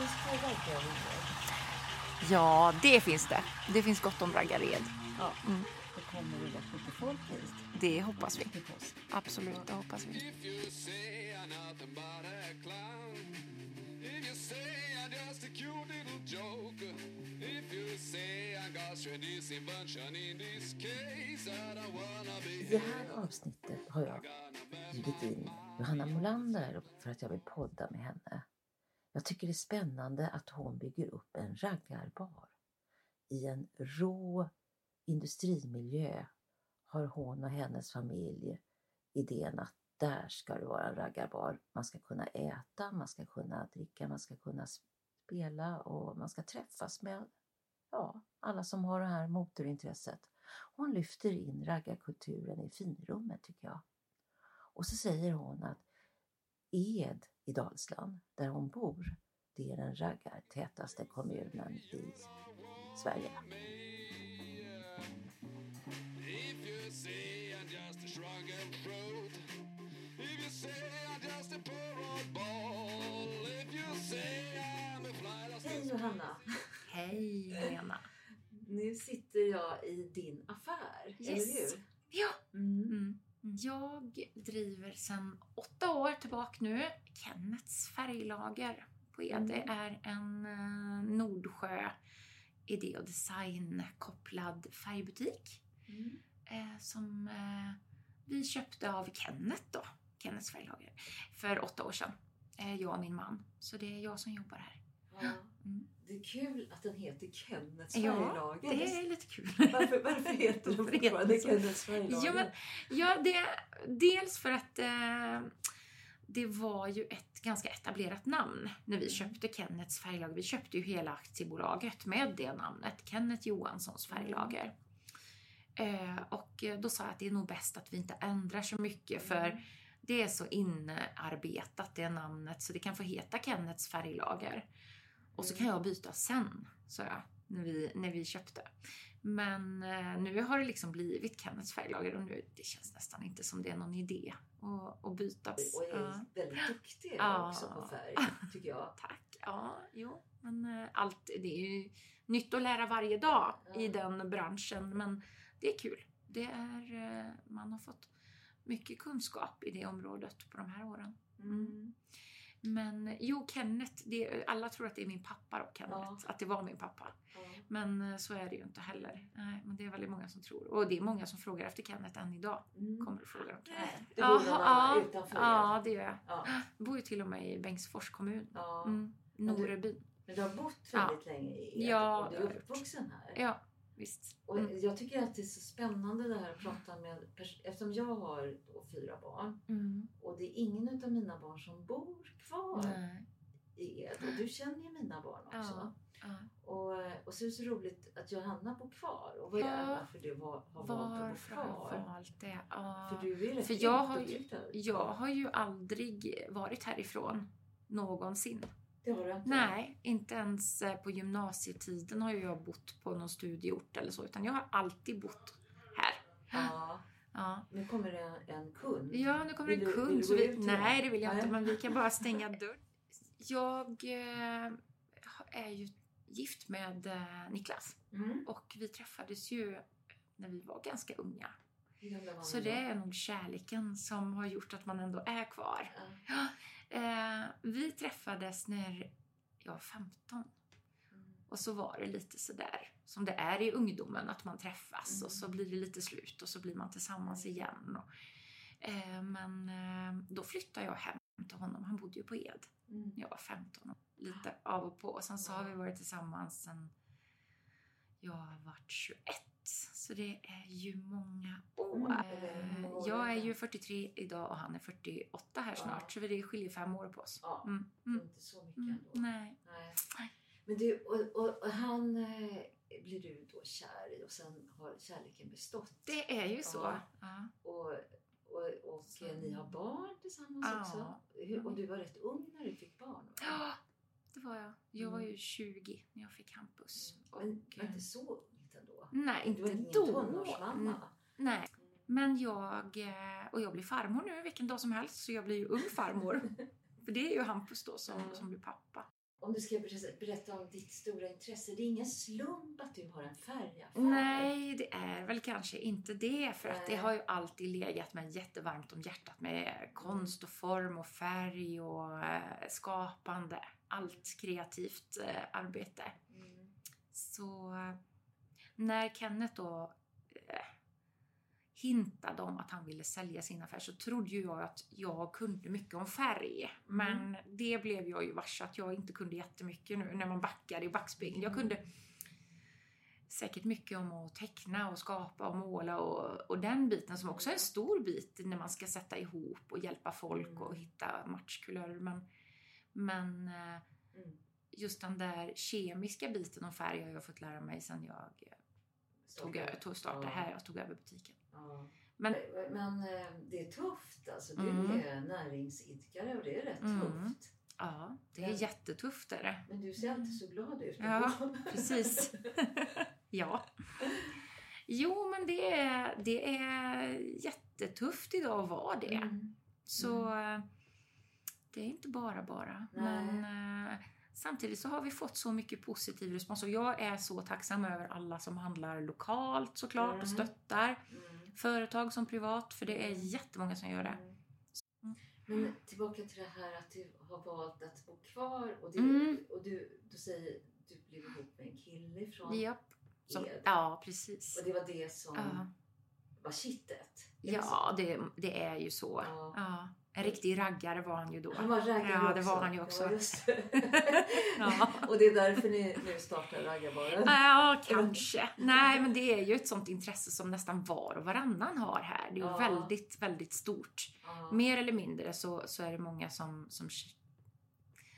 finns det raggarvideo? Ja, det finns det. Det finns gott om raggared. Ja. Mm. Det kommer ju rätt mycket folk hit Det hoppas vi. Absolut, det hoppas vi. I det här avsnittet har jag bjudit in Johanna Molander för att jag vill podda med henne. Jag tycker det är spännande att hon bygger upp en raggarbar. I en rå industrimiljö har hon och hennes familj idén att där ska det vara en raggarbar. Man ska kunna äta, man ska kunna dricka, man ska kunna spela och man ska träffas med ja, alla som har det här motorintresset. Hon lyfter in raggarkulturen i finrummet tycker jag. Och så säger hon att Ed i Dalsland, där hon bor, det är den raggartätaste kommunen i Sverige. Hej Johanna! Hej Lena. Nu sitter jag i din affär, Yes. eller hur? Ja. Mm. Mm. Jag driver sedan åtta år tillbaka nu Kennets färglager på Ed. Det är en eh, Nordsjö idé och design kopplad färgbutik Mm. eh, som eh, vi köpte av Kenneth då, Kennets färglager, för åtta år sedan. Eh, jag och min man. Så det är jag som jobbar här. Ja. Mm. Det är kul att den heter Kennets Ja, färglager. det är lite kul. varför, varför heter den fortfarande? Kennets färglager? Ja, men, ja det, dels för att eh, det var ju ett ganska etablerat namn när vi köpte Kennets färglager. Vi köpte ju hela aktiebolaget med det namnet, Kenneth Johanssons färglager. Eh, och då sa jag att det är nog bäst att vi inte ändrar så mycket för det är så inarbetat det namnet så det kan få heta Kennets färglager. Och så kan jag byta sen, sa jag när vi, när vi köpte. Men eh, nu har det liksom blivit Kennets färglager och nu, det känns nästan inte som det är någon idé att, att byta. Och är väldigt duktig Ja. också på färg, tycker jag. Tack. Ja, jo. Men eh, allt, det är ju nytt att lära varje dag i Ja. den branschen. Men det är kul. Det är, eh, man har fått mycket kunskap i det området på de här åren. Mm. Men jo, Kenneth, det, alla tror att det är min pappa då, Kenneth. Ja. Att det var min pappa. Ja. Men eh, så är det ju inte heller. Nej, men det är väldigt många som tror. Och det är många som frågar efter Kenneth än idag. Mm. Kommer och frågar om Kenneth. Det bor ja, utanför ja, er. det gör jag. Ja. Jag bor ju till och med i Bengtsfors kommun. Ja. Mm, du- Norebyn. Men du har bott Ja. väldigt länge i Ed Ja, och du är uppvuxen här. Ja, visst. Och Mm. jag tycker att det är så spännande det här att prata med, eftersom jag har då fyra barn Mm. och det är ingen av mina barn som bor kvar Nej. i Ed. Och du känner ju mina barn också. Ja. ja. Och, och så är det så roligt att Johanna bor kvar. Och vad är Ja. varför du har, har valt att bo kvar? valt det? Ja. För du är rätt För jag har ju-. Jag har ju aldrig varit härifrån någonsin. Det har du inte? Nej, inte ens eh, på gymnasietiden har jag bott på någon studieort eller så, utan jag har alltid bott här. Ja. Ja, Nu kommer det en kund. ja nu kommer Vill en kund. du vi, nej, det vill jag Nej. inte, men vi kan bara stänga dörren. Jag eh, är ju gift med eh, Niklas Mm. och vi träffades ju när vi var ganska unga. Så det är nog kärleken som har gjort att man ändå är kvar. Ja. Eh, vi träffades när jag var 15. Mm. Och så var det lite sådär som det är i ungdomen, att man träffas Mm. och så blir det lite slut och så blir man tillsammans igen. Och, eh, men eh, då flyttade jag hem till honom. Han bodde ju på Ed Mm. när jag var 15. Lite av och på. Och sen så har vi varit tillsammans sen jag har varit 21. Så det är ju många år. Mm. Jag är ju 43 idag och han är 48 här Ja. snart. Så det skiljer fem år på oss. Ja, Mm. Mm. inte så mycket Mm. ändå. Nej. Nej. Men du, och, och, och han eh, blir du då kär i och sen har kärleken bestått. Det är ju så. Ja. Och, och, och eh, ni har barn tillsammans också. Hur, och du var rätt ung när du fick barn. Ja, det var jag. Jag var Mm. ju 20 när jag fick Hampus. Och, Men var inte så ungt ändå? nej, Du var inte ingen då. tonårsmamma? Mm, Nej. Men jag, eh, och jag blir farmor nu vilken dag som helst, så jag blir ju ung farmor. För det är ju Hampus då som, som blir pappa. Om du ska berätta, om ditt stora intresse. Det är ingen slump att du har en färgaffär. Nej, det är väl kanske inte det. För att det Nej. har ju alltid legat mig jättevarmt om hjärtat med konst och form och färg och eh, skapande. Allt kreativt eh, arbete. Mm. Så när Kenneth då eh, hintade om att han ville sälja sin affär så trodde ju jag att jag kunde mycket om färg. Men det blev jag ju varse att jag inte kunde jättemycket nu när man backar i backspegeln. Jag kunde säkert mycket om att teckna och skapa och måla och, och den biten som också är en stor bit när man ska sätta ihop och hjälpa folk och hitta matchkulörer. Men, men eh, Mm. just den där kemiska biten om färg har jag fått lära mig sedan jag eh, tog, tog startade Ja. här, jag tog över butiken. Ja. Men Men eh, det är tufft alltså. Du Mm. är näringsidkare och det är rätt Mm. tufft. ja, det är Men- jättetufft är det. Men du ser alltid så glad ut. Ja, precis. ja. Jo, men det är, det är jättetufft idag att vara det. Mm. Så eh, det är inte bara bara. Nej. Men eh, samtidigt så har vi fått så mycket positiv respons och jag är så tacksam över alla som handlar lokalt såklart Mm. och stöttar. Mm. Företag som privat, för det är jättemånga som gör det. Mm. Men tillbaka till det här att du har valt att bo kvar och, du, Mm. och du, du säger du blev ihop med en kille från Japp. Som, Ed. ja, precis. Och det var det som Ja, var kittet. Ja det, det är ju så. Ja. Ja. En riktig raggare var han ju då. Han var raggare Ja, också. det var han ju också. Ja. Ja. och det är därför ni nu startar raggarbaren. Ja, kanske. Nej, men det är ju ett sånt intresse som nästan var och varannan har här. Det är ju Ja. väldigt, väldigt stort. Mer eller mindre så, så är det många som, som,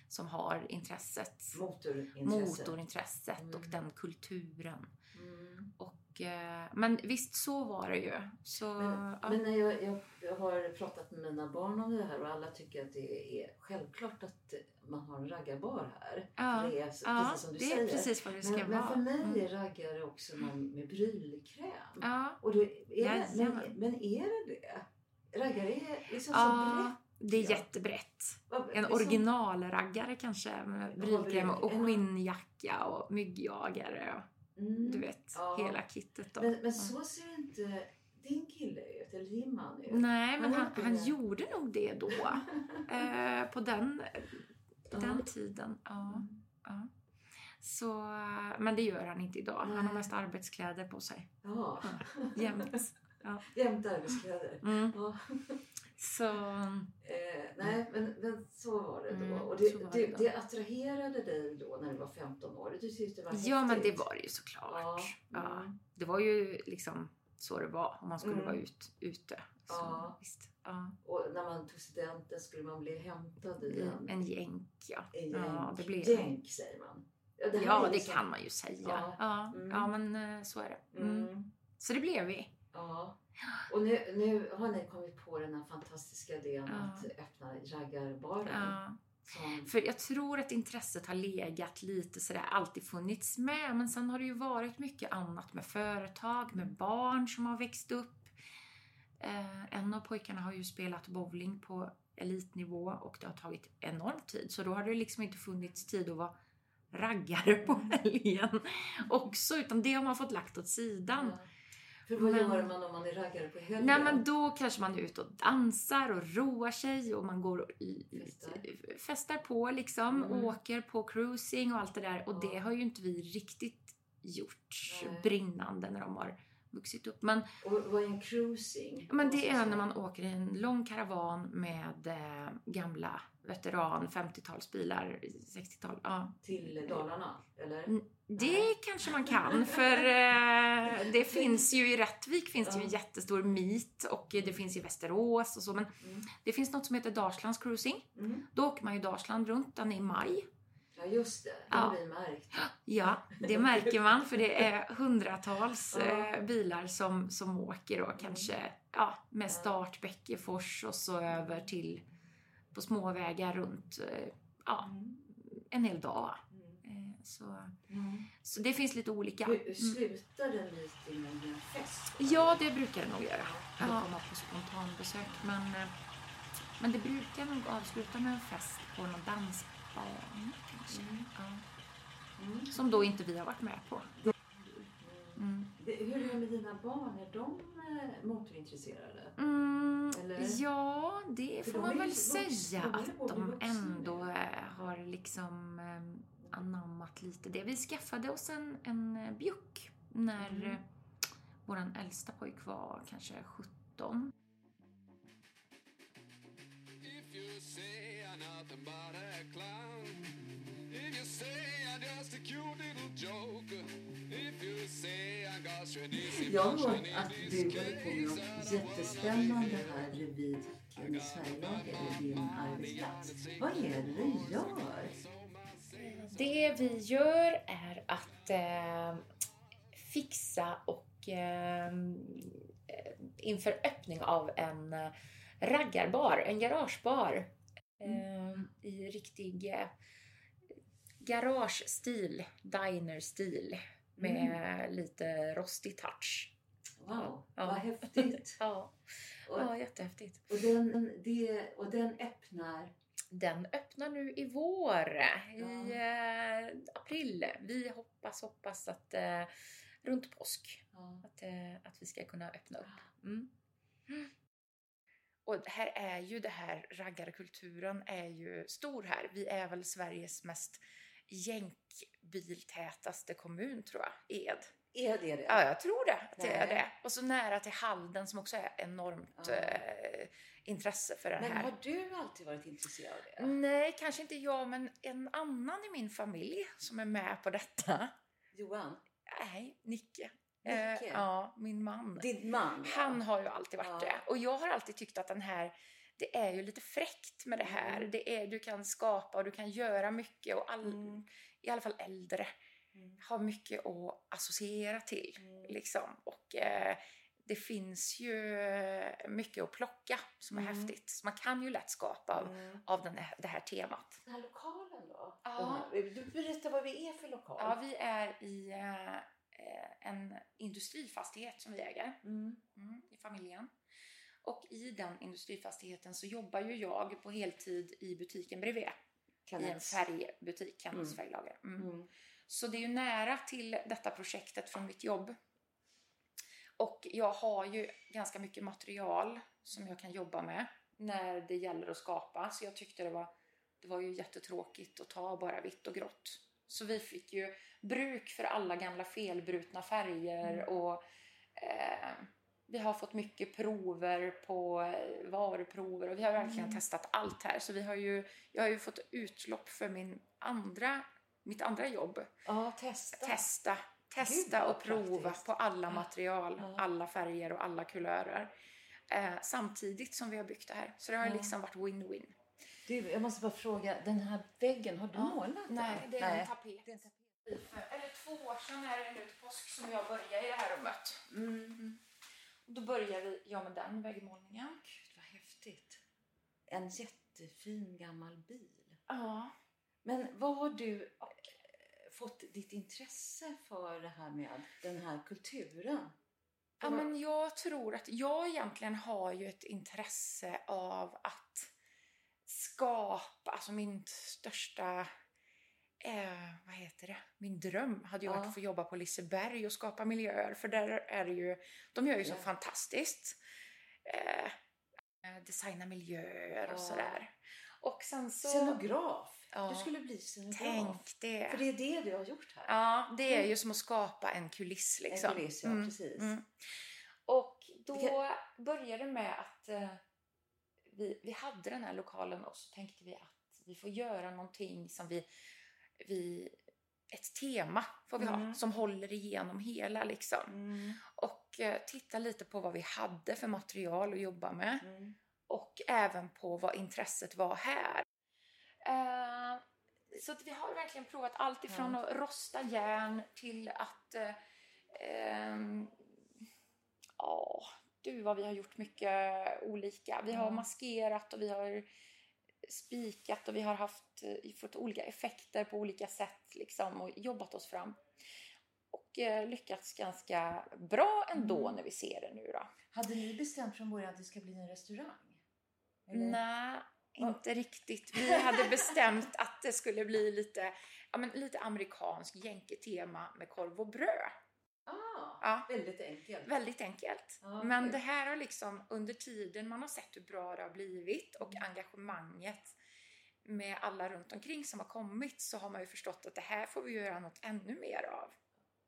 som har intresset. Motorintresse. Motorintresset och Mm. den kulturen. Och, eh, men visst, så var det ju. Så, Men, ja. men när jag, jag, jag har pratat med mina barn om det här och alla tycker att det är självklart att man har en raggarbar här. Ja, det är så- ja, precis som du det säger. är precis vad det ska men, men vara. för mig Mm. är raggare också någon med brylkräm. Ja, Och då är det, men, men är det det? Raggare är liksom så ja brett. det är ja. jättebrett. En liksom- originalraggare kanske med brylkräm och skinnjacka och myggjagare Mm. du vet, Ja. hela kittet. Då. Men, men Ja. så ser inte din kille ut, eller din man ut. Nej, men Han han, gjorde han det. gjorde nog det då. eh, på den, Ja. den tiden. Ja, Mm. ja. Så, men det gör han inte idag. Han har Nej. mest arbetskläder på sig. Ja, Jämt. jämt arbetskläder. Mm. Ja. Så, Eh, nej, men, men så var det då. Mm, och det, det, det det, attraherade dig då när du var 15 år? Du tyckte det var ja, men det var det ju såklart. Ja, Ja. mm. Det var ju liksom så det var om man skulle Mm. vara ut, ute. Så, Ja. visst. Ja. Och när man tog studenten skulle man bli hämtad i en, En jänk, ja. en Ja, jänk. det blir Jänk säger man. Ja, det, Ja, det kan man ju säga. Ja. Ja, Mm. ja men eh, så är det. Mm. Så det blev vi. Ja. Och nu, nu har ni kommit på den här fantastiska idén Ja. att öppna raggarbaren. Ja. Som, För jag tror att intresset har legat lite sådär, alltid funnits med. Men sen har det ju varit mycket annat med företag, med barn som har växt upp. Eh, en av pojkarna har ju spelat bowling på elitnivå och det har tagit enorm tid. Så då har det liksom inte funnits tid att vara raggare på helgen också. Utan det har man fått lagt åt sidan. ja. För vad Men- gör man om man är raggare på helgen? Nej men då kanske man är ute och dansar och roar sig och man går och Festar. festar på liksom. Mm. Åker på cruising och allt det där. Och Ja. det har ju inte vi riktigt gjort Nej. brinnande när de har vuxit upp. Men, Och vad är en cruising? men det är när man åker i en lång karavan med eh, gamla veteran 50-talsbilar, 60-tal. Ja. Till Dalarna, eller? Mm. Det kanske man kan för eh, det finns ju i Rättvik finns det ju en jättestor meet och det finns i Västerås och så men Mm. det finns något som heter Dalslands cruising. Mm. Då åker man ju Dalsland runt, den är i maj. Ja, just det. Det Ja. har vi märkt. Ja, det märker man för det är hundratals Ja. Mm. eh, bilar som, som åker då kanske ja, med start Bäckefors och så över till på småvägar runt eh, ja, Mm. en hel dag. Så, Mm. så det finns lite olika. Mm. slutar den meetingen med en fest? Ja, det brukar det nog göra. Ja. Eller komma på spontanbesök. Men, eh, men det brukar nog avsluta med en fest på någon kanske. Mm. Ja. Mm. Som då inte vi har varit med på. Mm. Hur är det med dina barn? Är de eh, motorintresserade? Mm, ja, det För får de man väl säga de att de ändå har liksom eh, anammat lite det. Vi skaffade oss en, en bjuck när Mm. våran äldsta pojk var kanske 17. If you say I'm nothing but a clown, if you say I'm just a cute little joke, if you say I got tradition, Jag har hört att du håller på med något jättespännande här vid Kennys färglager, din arbetsplats. Vad är det du gör? Det vi gör är att eh, fixa och eh, inför öppning av en eh, raggarbar, en garagebar eh, i riktig eh, garagestil, dinerstil med lite rostig touch. Wow, Ja. vad häftigt! Ja, ja jättehäftigt. och, den, det, och den öppnar... Den öppnar nu i vår, i eh, april. Vi hoppas, hoppas att eh, runt påsk att, eh, att vi ska kunna öppna upp. Mm. Och här är ju det här, raggarkulturen är ju stor här. Vi är väl Sveriges mest jänkbiltätaste kommun tror jag, Ed. Är det det? Ja, jag tror det. Det är det. Och så nära till Halden som också är enormt Ja. eh, intresse för det Men här. har du alltid varit intresserad av det? Nej, kanske inte jag, men en annan i min familj som är med på detta. Johan, Nej, Nicke. Nicke? Eh, ja, min man. din man? ja. Han har ju alltid varit Ja. det. Och jag har alltid tyckt att den här, det är ju lite fräckt med det här. Mm. Det är, du kan skapa och du kan göra mycket och all, Mm. i alla fall äldre Mm. har mycket att associera till. Mm. Liksom. Och eh, det finns ju mycket att plocka som är Mm. häftigt. Så man kan ju lätt skapa av, Mm. av den här, det här temat. Den här lokalen då? Ja. Du berätta vad vi är för lokal. Ja, vi är i eh, eh, en industrifastighet som vi äger Mm. mm, i familjen. Och i den industrifastigheten så jobbar ju jag på heltid i butiken bredvid. I en färgbutik, Mm. färglager. Mm. Mm. Så det är ju nära till detta projektet från mitt jobb. Och jag har ju ganska mycket material som jag kan jobba med när det gäller att skapa. Så jag tyckte det var, det var ju jättetråkigt att ta bara vitt och grått. Så vi fick ju bruk för alla gamla felbrutna färger Mm. och eh, vi har fått mycket prover på eh, varuprover och vi har verkligen Mm. testat allt här. Så vi har ju, jag har ju fått utlopp för min andra, mitt andra jobb Ja, testa. testa, testa och prova praktiskt. på alla material, Ja. alla färger och alla kulörer. Eh, samtidigt som vi har byggt det här. Så det har Ja. liksom varit win-win. Du, jag måste bara fråga, den här väggen, har du Ja. målat den? Nej, det är en tapet. Det är en tapet. Eller två år sedan är det nu till påsk som jag började i det här rummet. Mm. Och då börjar vi, jag med den väggmålningen. Gud, vad häftigt. En jättefin gammal bil. Ja. Men vad har du fått ditt intresse för det här med den här kulturen? Ja, men jag tror att jag egentligen har ju ett intresse av att skapa, alltså min största, eh, vad heter det, min dröm hade ju Ja. varit att få jobba på Liseberg och skapa miljöer, för där är det ju, de gör ju så Ja. fantastiskt. Eh, eh, designa miljöer och Ja. sådär. Och sen så... Scenograf. Ja. Du skulle bli scenograf. Tänk det. För det är det du har gjort här. Ja, det är ju som att skapa en kuliss liksom. En kuliss, ja, Mm, precis. mm. Och då Vilka- började det med att eh, vi, vi hade den här lokalen och så tänkte vi att vi får göra någonting som vi, vi ett tema får vi ha Mm. som håller igenom hela liksom. Mm. Och eh, titta lite på vad vi hade för material att jobba med Mm. Och även på vad intresset var här. Eh, så vi har verkligen provat allt ifrån Ja. att rosta järn till att... Eh, ehm, ja, du vad vi har gjort mycket olika. Vi har maskerat och vi har spikat och vi har haft, eh, fått olika effekter på olika sätt liksom och jobbat oss fram. Och lyckats ganska bra ändå Mm. när vi ser det nu då. Hade ni bestämt från början att det ska bli en restaurang? Eller? Nej, inte riktigt. Vi hade bestämt att det skulle bli lite, ja, men lite amerikansk jänketema med korv och bröd. Ah, Ja. Väldigt enkelt. Väldigt enkelt. Ja, Men det här har liksom under tiden man har sett hur bra det har blivit och engagemanget med alla runt omkring som har kommit så har man ju förstått att det här får vi göra något ännu mer av.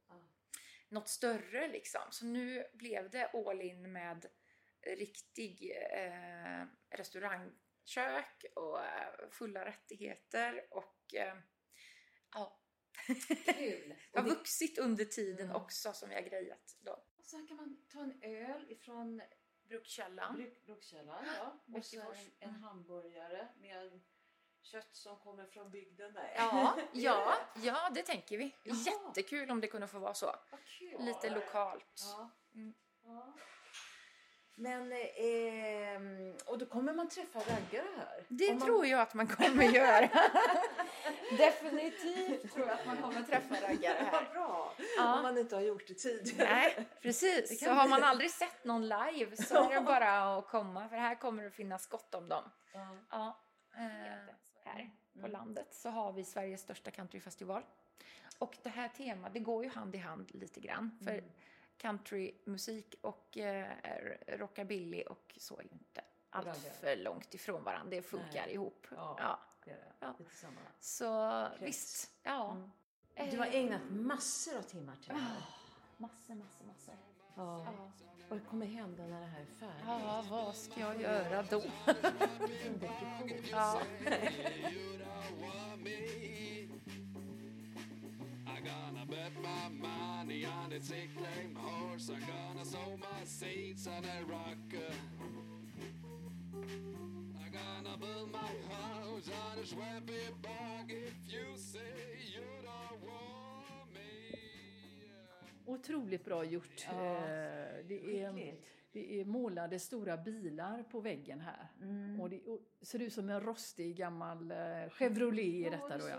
Ja. Något större liksom. Så nu blev det all in med riktig eh, restaurangkök och eh, fulla rättigheter och eh, ja, Kul. det har vuxit under tiden Mm. också som vi har grejat. Då. Så här kan man ta en öl ifrån Brukkällan. Bruk- Brukkällan. Ja. Och så Bäckefors. en, en hamburgare med kött som kommer från bygden. Nej. Ja, ja, ja, det tänker vi. Jaha. Jättekul om det kunde få vara så. Lite lokalt. Ja. Mm. ja. Men, eh, och då kommer man träffa raggare här? Det man- tror jag att man kommer göra. Definitivt tror jag att man kommer träffa raggare Vad här. bra! Ja. Om man inte har gjort det tidigare. Nej, precis. Så har man aldrig sett någon live så är det bara att komma för här kommer det finnas gott om dem. Ja. Ja, eh, här på landet så har vi Sveriges största countryfestival. Och det här temat, det går ju hand i hand lite grann. För countrymusik och eh, rockabilly och så är ju inte allt för långt ifrån varandra. Det funkar Nej. ihop. Ja. Ja. Det är det. Ja. Lite samma. Så Krets. visst, ja. Mm. Du har ägnat massor av timmar till det här. Massor, massor, massor. Ja. Ja. Vad kommer hända när det här är färdigt? ja, vad ska jag göra då? Ja. gonna bet my money on the sick lame horse. I gonna sow my seeds on a rock. Gonna build my house on a swampy bog. If you say you don't want me. Otroligt bra gjort. Ja, Eh, Det är, skickligt. Det är målade stora bilar på väggen här. Mm. Och det och ser ut som en rostig gammal eh, Chevrolet i detta då ja.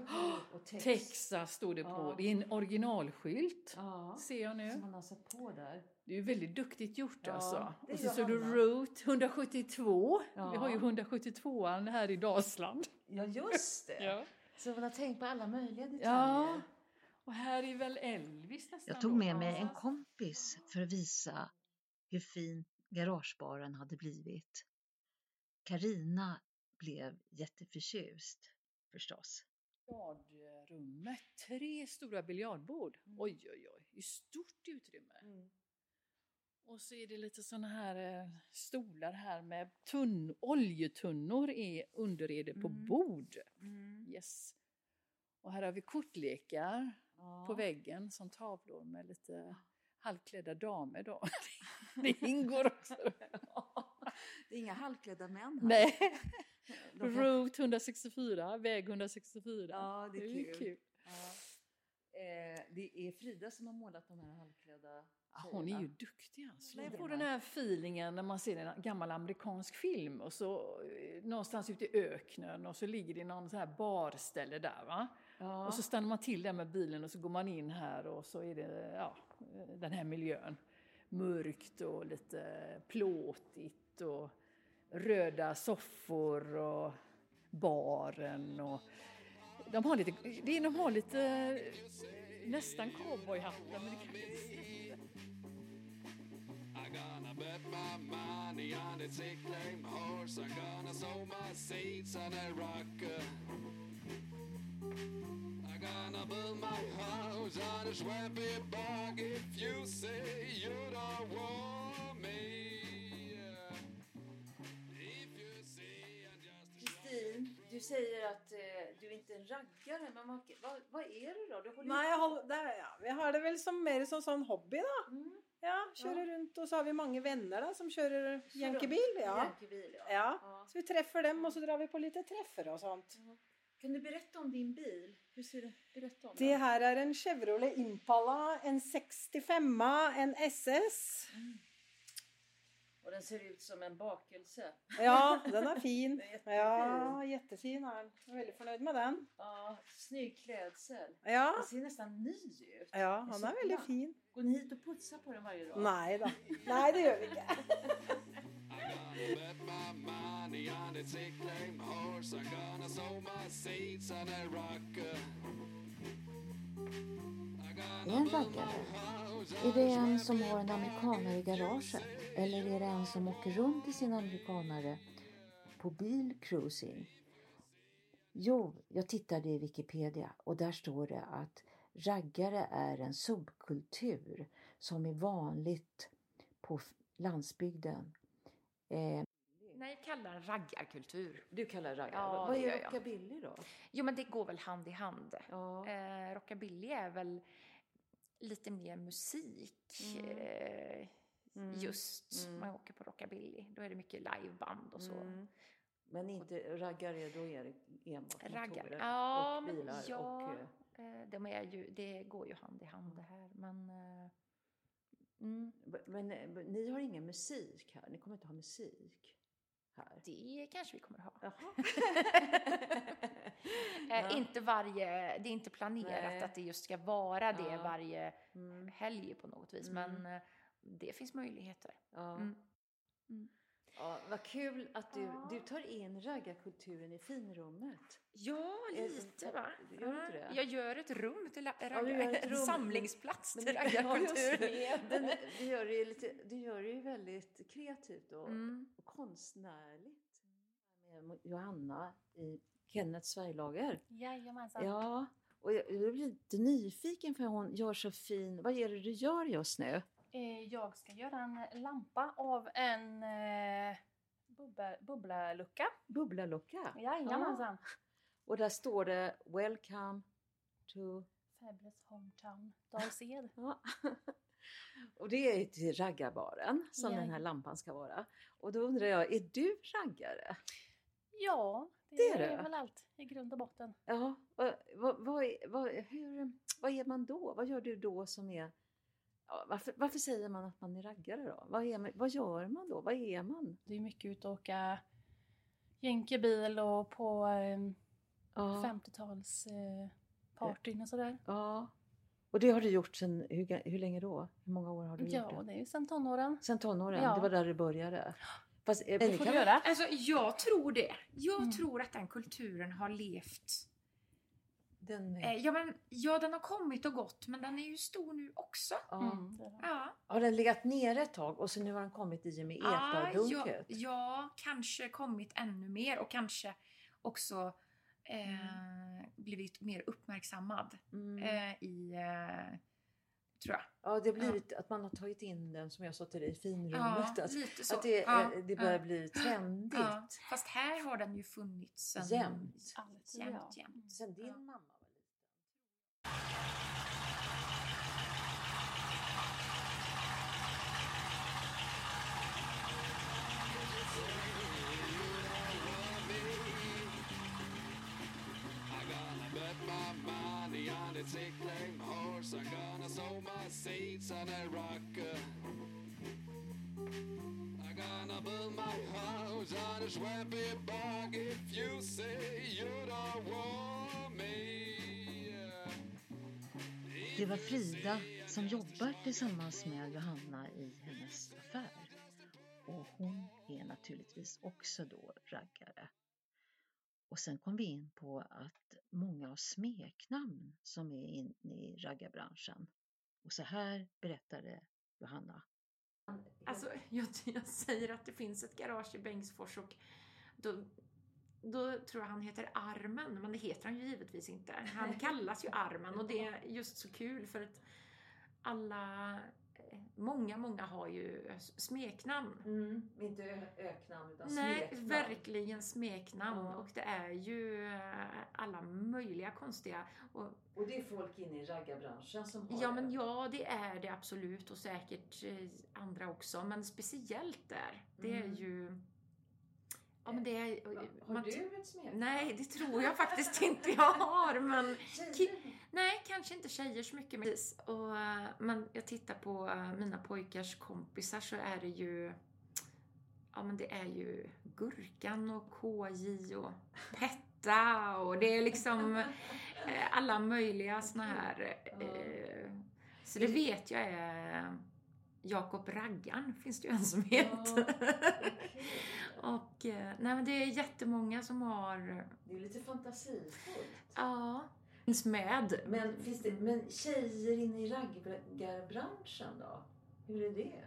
Och text. Texas står det på. Ja. Det är en originalskylt. Ja. Ser jag Som nu. man har satt på där. Det är ju väldigt duktigt gjort Ja, alltså. Och så står det. Route 172. Ja. Vi har ju 172an här i Dalsland. Ja, just det. Så man har tänkt på alla möjliga detaljer. Ja. Och här är väl Elvis nästan Jag tog då. med mig en Ja. kompis för att visa hur fin garagebaren hade blivit. Karina blev jätteförtjust förstås. biljardrummet. Tre stora biljardbord. Oj, oj, oj. Det är stort utrymme. Mm. Och så är det lite såna här eh, stolar här med tunn, oljetunnor är underrede på Mm. bord. Mm. Yes. Och här har vi kortlekar Ja. på väggen som tavlor med lite halvklädda damer då. det ingår också. Det är inga halvklädda män här. Nej. Kan- Route 164, väg 164. Ja, det är ju kul. Ja. Eh, det är Frida som har målat de här halvklädda Ja, Hon är ju duktig alltså. Det är Man får det. den här feelingen när man ser en gammal amerikansk film och så eh, någonstans ute i öknen och så ligger det någon så här barställe där va. Ja. Och så stannar man till där med bilen och så går man in här och så är det ja, den här miljön. Mörkt och lite plåtigt och röda soffor och baren och de har lite, de har lite nästan cowboyhattar men det kanske inte stämmer. I gonna bet my money on its sick lame horse. I'm gonna sow my seeds on a rocker. Gonna build my house on a swampy bog. If you say you don't want me, Kristin, du säger att eh, du inte är en raggare, men vad, vad, vad är du då? Du håller Nei, jeg hold, det, er- ja, vi har det vel som mer som sånn hobby, da. Mm. Ja, Kjører rundt, og så har vi mange venner da, som kjører jenkebil. Ja. Jänkebil, ja. ja. Ja. Så vi treffer dem, og så drar vi på lite treffer og sånt. Kan du berätta om din bil? Hur ser det? Berätta om Det den. her er en Chevrolet Impala, en 65 en SS. Och den ser ut som en bakelse. Ja, den er fin. Den er jättefin. Ja, jättefin er den. Jeg er veldig fornøyd med den. Ja, snygg klädsel. Ja, Den ser nästan ny ut. ja han er veldig fin. Går ni hit och putsar på den varje dag? Nei da. Nei, det gjør vi ikke. Bet my money on its sick horse. I'm gonna sow my seeds on a rock. Är en raggare? Är det en som har en amerikanare i garaget? Eller är det en som åker runt i sin amerikanare på bilcruising? Jo, jag tittade i Wikipedia och där står det att raggare är en subkultur som är vanligt på landsbygden. Eh, Nej, jag kallar den raggarkultur. du kallar raggare? Ja, Vad är rockabilly då? Jo, men det går väl hand i hand. Ja. Eh, rockabilly är väl lite mer musik. Mm. Eh, Mm. Just, Mm. man åker på rockabilly. Då är det mycket liveband och så. Mm. Men inte raggare, då är det enbart Raggar. motorer Ja, och bilar ja. och... eh, Eh, de är ju, det går ju hand i hand det här. Men, eh, mm, Men eh, ni har ingen musik här? Ni kommer inte ha musik här? det kanske vi kommer ha. Jaha. Eh, Inte varje, det är inte planerat Nej. att det just ska vara det Ja. varje Mm. helg på något vis. Mm. Men eh, det finns möjligheter. Ja. Mm. Ja, vad kul att du, Ja. du tar in raggarkulturen i finrummet. Ja, Är- lite va? Gör du Ja, det? Jag gör ett rum till Ja, raggar, ett en rum. samlingsplats till ja, raggarkultur. du, gör det lite, du gör det ju väldigt kreativt och, Mm. och konstnärligt. Med Johanna i Kennets färglager. Jajamensan. Ja, och jag, jag blir lite nyfiken för hon gör så fin... Vad är det du gör just nu? Eh, Jag ska göra en lampa av en eh, bubba, bubblalucka. Bubblalocka. Jajamensan. Och där står det Welcome to... Fabulous hometown Dals-Ed. Ja. och det är till raggarbaren som Ja. den här lampan ska vara. Och då undrar jag, är du raggare? Ja, det, Det är är, det. väl allt i grund och botten. Ja, vad, vad, vad, hur, vad är man då? Vad gör du då som är... Ja, varför, varför säger man att man är raggare då? Vad, är, vad gör man då? Vad är man? Det är mycket ut och åka jänkebil och på eh, Ja, 50-tals eh, partyn och sådär. ja. Och det har du gjort sen, hur, hur länge då? Hur många år har du gjort Ja, det? det är ju sen tonåren. Sen tonåren? Ja. Det var där det började? Fast, eh, Det får kan- du göra. Alltså, jag tror det. Jag Mm. tror att den kulturen har levt. Den, Eh, ja, men, ja, den har kommit och gått, men den är ju stor nu också. ja. Mm, är det. Ja. Har den legat nere ett tag och så nu har den kommit i och med Ah, ja, ja, kanske kommit ännu mer och kanske också eh, blivit mer uppmärksammad Mm. eh, i, eh, tror jag. Ja, det har blivit att man har tagit in den som jag sa till dig i finrummet. Ja, att, lite så. att det, ja, det börjar ja, bli trendigt. ja. Fast här har den ju funnits sen... Jämt. Jämt, ja. jämt. Sen din Ja. mamma on a sick lame horse. I'm gonna sow my seeds on a rock. I'm gonna build my house on a swampy bog if you say you don't want Det var Frida som jobbar tillsammans med Johanna i hennes affär. Och hon är naturligtvis också då raggare. Och sen kom vi in på att många har smeknamn som är inne i raggarbranschen. Och så här berättade Johanna. Alltså, jag, jag säger att det finns ett garage i Bengtsfors och då, då tror jag han heter Armen, men det heter han ju givetvis inte. Han kallas ju Armen och det är just så kul för att alla, eh, många, många har ju smeknamn. Mm, inte öknamn utan Nej, smeknamn. verkligen smeknamn Ja. och det är ju eh, alla möjliga konstiga. Och, Och det är folk inne i raggarbranschen som har ja, det. men ja, det är det absolut och säkert eh, andra också, men speciellt där. Det är Mm. ju... Ja, men det är... Har man- du ett smeknamn? Nej, det tror jag faktiskt inte jag har, men... Nej, kanske inte tjejer så mycket. Men, och, eh, men jag tittar på eh, mina pojkars kompisar så är det ju... Ja, men det är ju Gurkan och KJ och Petta och det är liksom eh, alla möjliga såna här... Så det vet jag är Jakob Raggan finns det ju en som heter. och eh, nej men det är jättemånga som har, Det är lite fantasifullt. ja, finns med. Men, finns det, men tjejer inne i raggarbranschen då? Hur är det?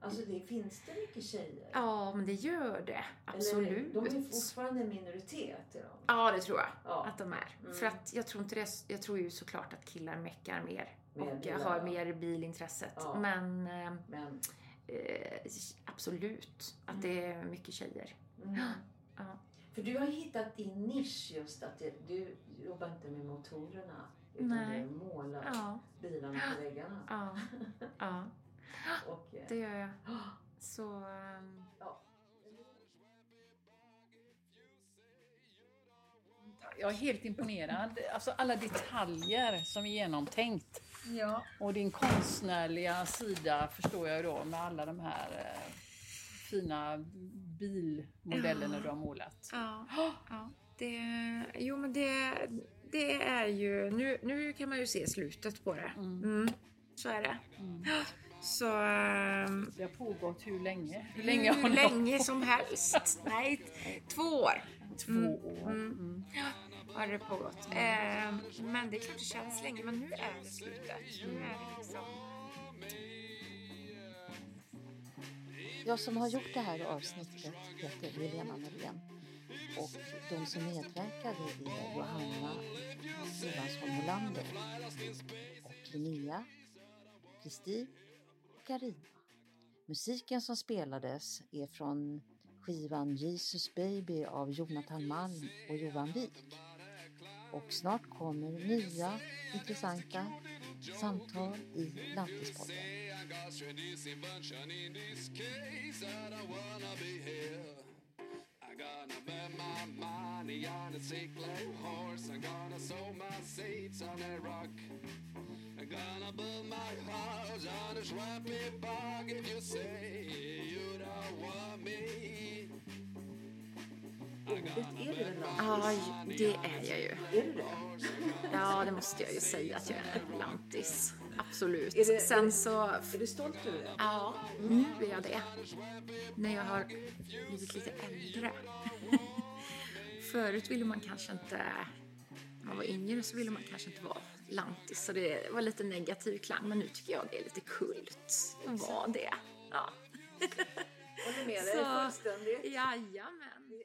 Alltså det, finns det mycket tjejer? Ja, men det gör det. Absolut. Eller, de är fortfarande en minoritet är de. Ja, det tror jag Ja. att de är. Mm. För att jag tror inte det, jag tror ju såklart att killar meckar mer. Och bilar, har ja. mer bilintresset. Ja. Men eh, Men, eh, absolut att det är mycket tjejer. mm. Ja. För du har hittat din nisch just att det, du jobbar inte med motorerna utan Nej. du målar Ja, bilarna på väggarna. ja, ja, Och, eh, det gör jag. Så... ehm, Jag är helt imponerad. Alltså alla detaljer som är genomtänkt. Ja. Och din konstnärliga sida förstår jag då med alla de här eh, fina bilmodellerna Ja. du har målat. Ja, ja. Det, jo men det, det är ju, nu, nu kan man ju se slutet på det. Mm. Mm, så är det. Mm. Så ehm, Det har pågått hur länge? Hur hur länge ni länge som helst. Nej, två år Två Mm. år. Mm. Har det pågått. Eh, men det är klart det känns länge, men nu är det slutet. Nu är det liksom... Jag som har gjort det här avsnittet heter Helena Norén och de som medverkade är Johanna Johansson Molander och Linnea, Kristin och Carina. Musiken som spelades är från skivan Jesus Baby av Jonathan Malm och Johan Wik. Och snart kommer nya intressanta samtal i Lantispodden. I'm gonna bet my money on a sick sickly horse. I'm gonna sow my seeds on a rock. I'm gonna build my house on a swampy bog if you say you don't want me ordet är du väl Ja, det är jag ju. Är du det? Ja, det måste jag ju säga att jag är en lantis. Absolut. Är det- Sen så... Är du stolt över det? Ja, nu är jag det. När jag har blivit lite äldre. Förut ville man kanske inte... När man var yngre så ville man kanske inte vara lantis. Så det var lite negativ klang. Men nu tycker jag det är lite kult att vara det. Ja. Håller med dig fullständigt. Jajamän.